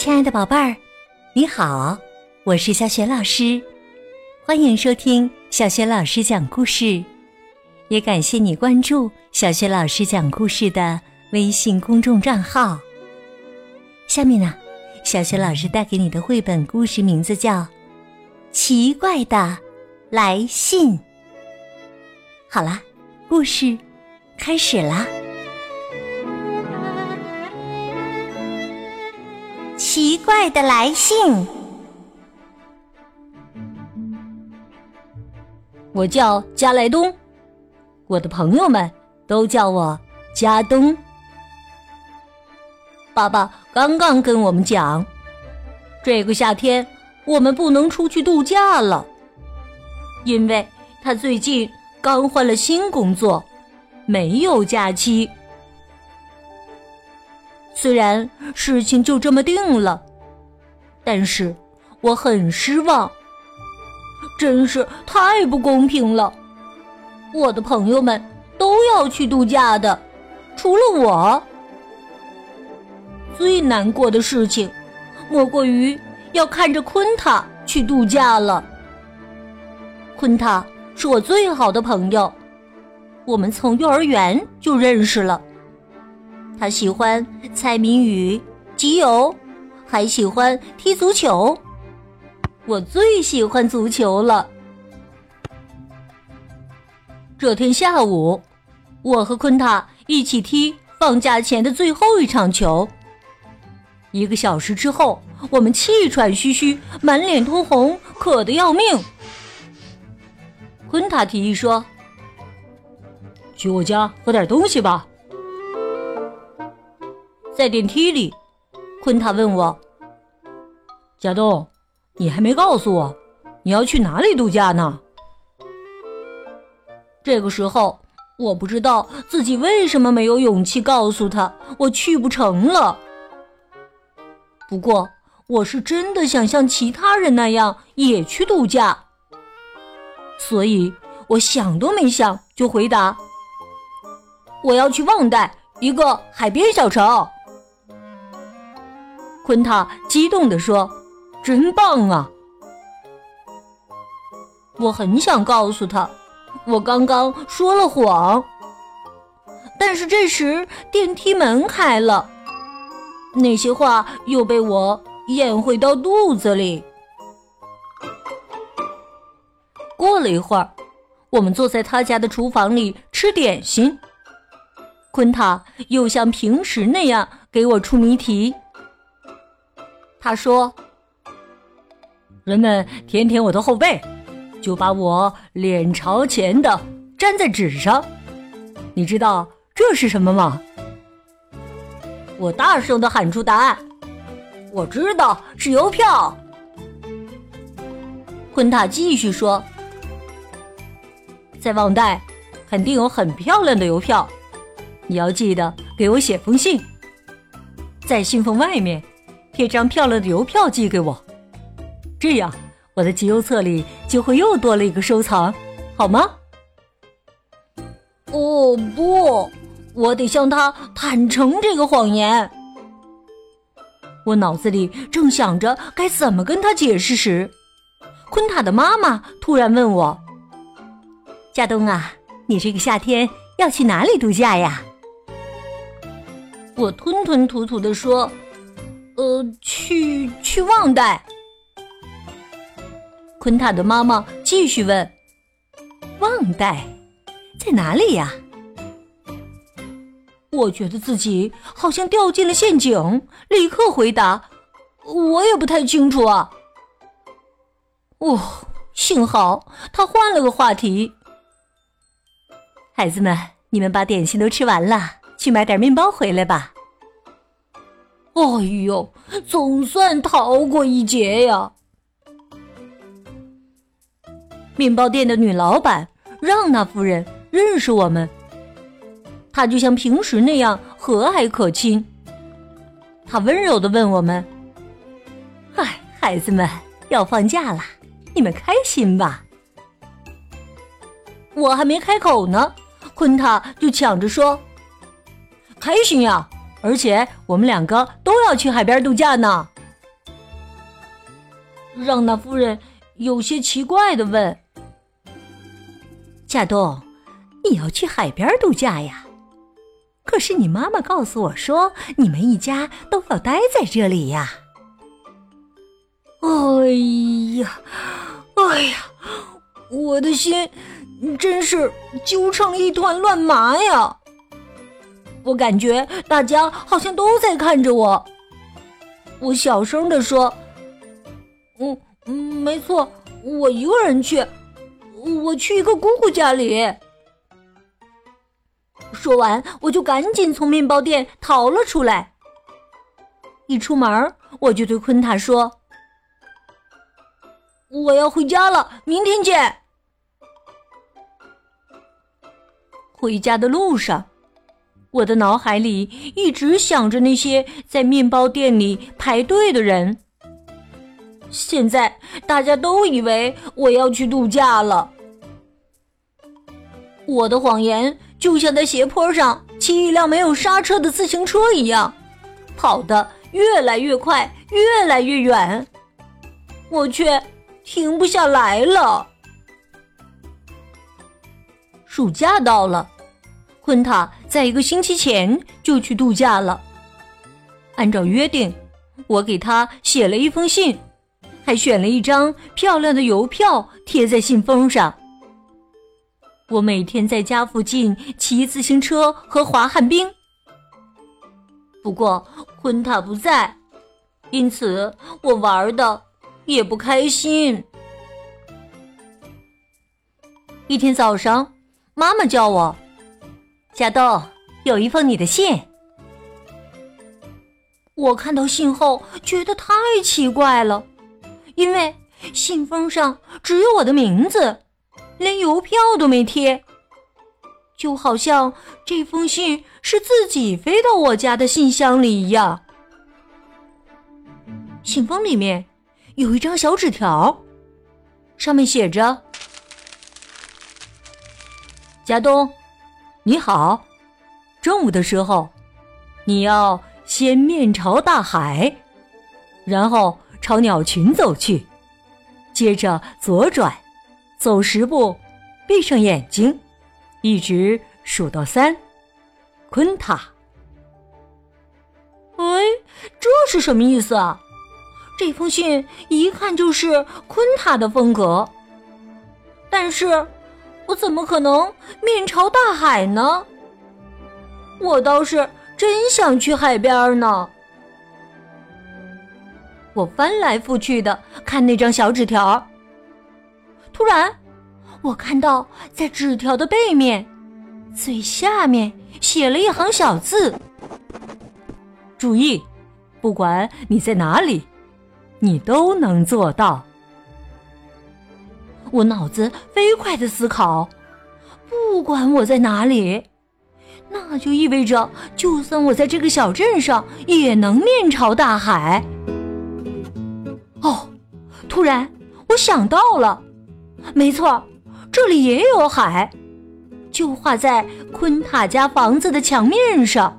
亲爱的宝贝儿，你好，我是小雪老师，欢迎收听小雪老师讲故事，也感谢你关注小雪老师讲故事的微信公众账号。下面呢，小雪老师带给你的绘本故事名字叫《奇怪的来信》。好啦，故事开始啦。怪的来信。我叫加莱东，我的朋友们都叫我加东。爸爸刚刚跟我们讲，这个夏天我们不能出去度假了，因为他最近刚换了新工作，没有假期。虽然事情就这么定了，但是我很失望，真是太不公平了。我的朋友们都要去度假的，除了我。最难过的事情，莫过于要看着昆塔去度假了。昆塔是我最好的朋友，我们从幼儿园就认识了。他喜欢猜谜语、集邮，还喜欢踢足球。我最喜欢足球了。这天下午，我和昆塔一起踢放假前的最后一场球。一个小时之后，我们气喘吁吁，满脸通红，渴得要命。昆塔提议说：“去我家喝点东西吧。”在电梯里，昆塔问我：“贾东，你还没告诉我，你要去哪里度假呢？”这个时候，我不知道自己为什么没有勇气告诉他我去不成了。不过，我是真的想像其他人那样也去度假，所以我想都没想就回答：“我要去旺代一个海边小城。”昆塔激动地说：“真棒啊！”我很想告诉他，我刚刚说了谎。但是这时电梯门开了，那些话又被我咽回到肚子里。过了一会儿，我们坐在他家的厨房里吃点心。昆塔又像平时那样给我出谜题。他说：“人们舔舔我的后背，就把我脸朝前的粘在纸上。你知道这是什么吗？”我大声的喊出答案：“我知道是邮票。”昆塔继续说：“在旺代，肯定有很漂亮的邮票，你要记得给我写封信，在信封外面。”贴张漂亮的邮票寄给我，这样我的集邮册里就会又多了一个收藏，好吗？哦不，我得向他坦诚这个谎言。我脑子里正想着该怎么跟他解释时，昆塔的妈妈突然问我：“夏冬啊，你这个夏天要去哪里度假呀？”我吞吞吐吐的说。呃，去去旺代。昆塔的妈妈继续问：“旺代在哪里呀？”我觉得自己好像掉进了陷阱，立刻回答：“我也不太清楚啊。”哦，幸好他换了个话题。孩子们，你们把点心都吃完了，去买点面包回来吧。哎呦，总算逃过一劫呀！面包店的女老板让娜夫人认识我们，她就像平时那样和蔼可亲。她温柔的问我们：“哎，孩子们要放假了，你们开心吧？”我还没开口呢，昆塔就抢着说：“开心呀！”而且我们两个都要去海边度假呢。让那夫人有些奇怪的问：“夏冬，你要去海边度假呀？可是你妈妈告诉我说，你们一家都要待在这里呀。”哎呀，哎呀，我的心真是揪成一团乱麻呀！我感觉大家好像都在看着我。我小声的说：“嗯嗯，没错，我一个人去，我去一个姑姑家里。”说完，我就赶紧从面包店逃了出来。一出门，我就对昆塔说：“我要回家了，明天见。”回家的路上。我的脑海里一直想着那些在面包店里排队的人。现在大家都以为我要去度假了。我的谎言就像在斜坡上骑一辆没有刹车的自行车一样，跑得越来越快，越来越远，我却停不下来了。暑假到了。昆塔在一个星期前就去度假了。按照约定，我给他写了一封信，还选了一张漂亮的邮票贴在信封上。我每天在家附近骑自行车和滑旱冰。不过昆塔不在，因此我玩的也不开心。一天早上，妈妈叫我。夏豆，有一封你的信。我看到信后觉得太奇怪了，因为信封上只有我的名字，连邮票都没贴，就好像这封信是自己飞到我家的信箱里一样。信封里面有一张小纸条，上面写着：“家东。”你好，中午的时候，你要先面朝大海，然后朝鸟群走去，接着左转，走十步，闭上眼睛，一直数到三。昆塔，哎，这是什么意思啊？这封信一看就是昆塔的风格，但是。我怎么可能面朝大海呢？我倒是真想去海边呢。我翻来覆去的看那张小纸条，突然，我看到在纸条的背面最下面写了一行小字：“注意，不管你在哪里，你都能做到。”我脑子飞快的思考，不管我在哪里，那就意味着，就算我在这个小镇上，也能面朝大海。哦，突然我想到了，没错，这里也有海，就画在昆塔家房子的墙面上。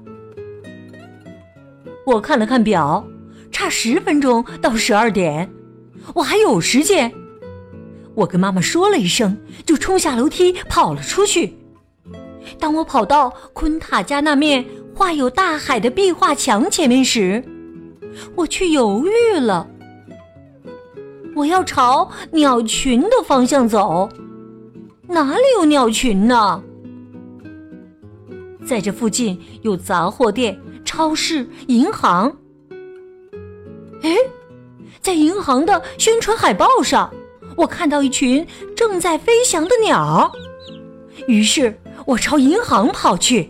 我看了看表，差十分钟到十二点，我还有时间。我跟妈妈说了一声，就冲下楼梯跑了出去。当我跑到昆塔家那面画有大海的壁画墙前面时，我却犹豫了。我要朝鸟群的方向走，哪里有鸟群呢？在这附近有杂货店、超市、银行。哎，在银行的宣传海报上。我看到一群正在飞翔的鸟，于是我朝银行跑去。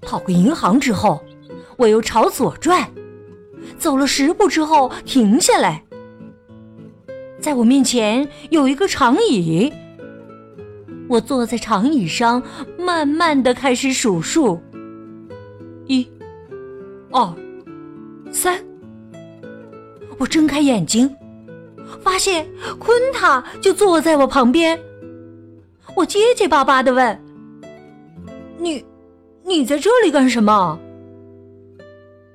跑过银行之后，我又朝左转，走了十步之后停下来。在我面前有一个长椅，我坐在长椅上，慢慢的开始数数：一、二、三。我睁开眼睛。发现昆塔就坐在我旁边，我结结巴巴的问：“你，你在这里干什么？”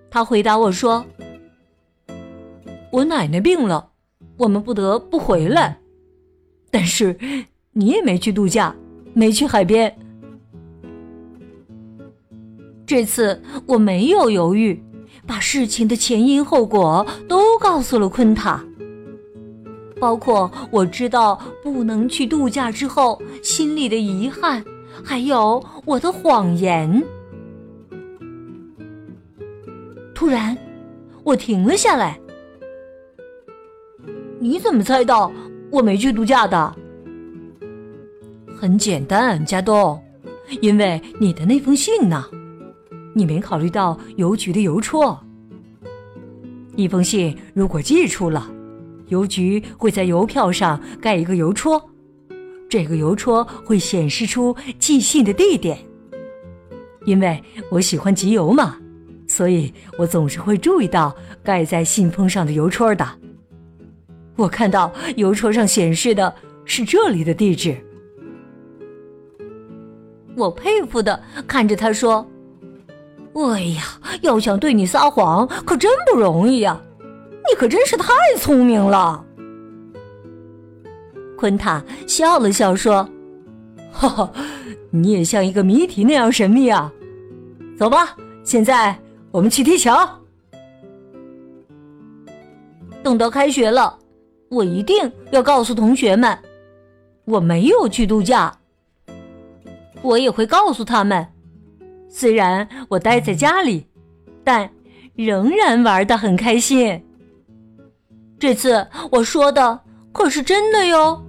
他回答我说：“我奶奶病了，我们不得不回来。但是你也没去度假，没去海边。这次我没有犹豫，把事情的前因后果都告诉了昆塔。包括我知道不能去度假之后心里的遗憾，还有我的谎言。突然，我停了下来。你怎么猜到我没去度假的？很简单，加东，因为你的那封信呢，你没考虑到邮局的邮戳。一封信如果寄出了。邮局会在邮票上盖一个邮戳，这个邮戳会显示出寄信的地点。因为我喜欢集邮嘛，所以我总是会注意到盖在信封上的邮戳的。我看到邮戳上显示的是这里的地址，我佩服的看着他说：“哎呀，要想对你撒谎，可真不容易呀。”你可真是太聪明了，昆塔笑了笑说：“哈哈，你也像一个谜题那样神秘啊！走吧，现在我们去踢球。等到开学了，我一定要告诉同学们，我没有去度假。我也会告诉他们，虽然我待在家里，但仍然玩的很开心。”这次我说的可是真的哟，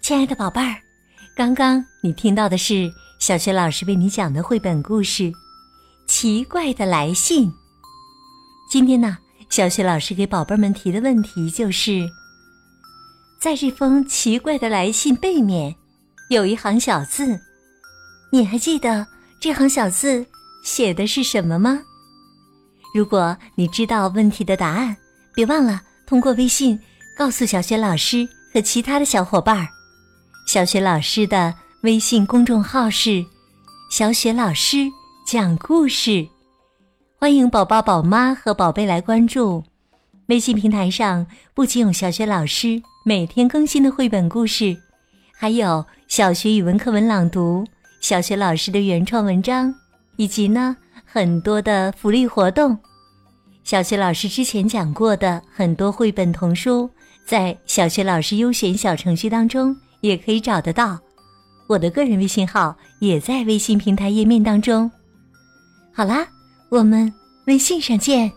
亲爱的宝贝儿，刚刚你听到的是小学老师为你讲的绘本故事《奇怪的来信》。今天呢，小学老师给宝贝们提的问题就是。在这封奇怪的来信背面，有一行小字，你还记得这行小字写的是什么吗？如果你知道问题的答案，别忘了通过微信告诉小雪老师和其他的小伙伴儿。小雪老师的微信公众号是“小雪老师讲故事”，欢迎宝宝、宝妈和宝贝来关注。微信平台上不仅有小雪老师。每天更新的绘本故事，还有小学语文课文朗读、小学老师的原创文章，以及呢很多的福利活动。小学老师之前讲过的很多绘本童书，在小学老师优选小程序当中也可以找得到。我的个人微信号也在微信平台页面当中。好啦，我们微信上见。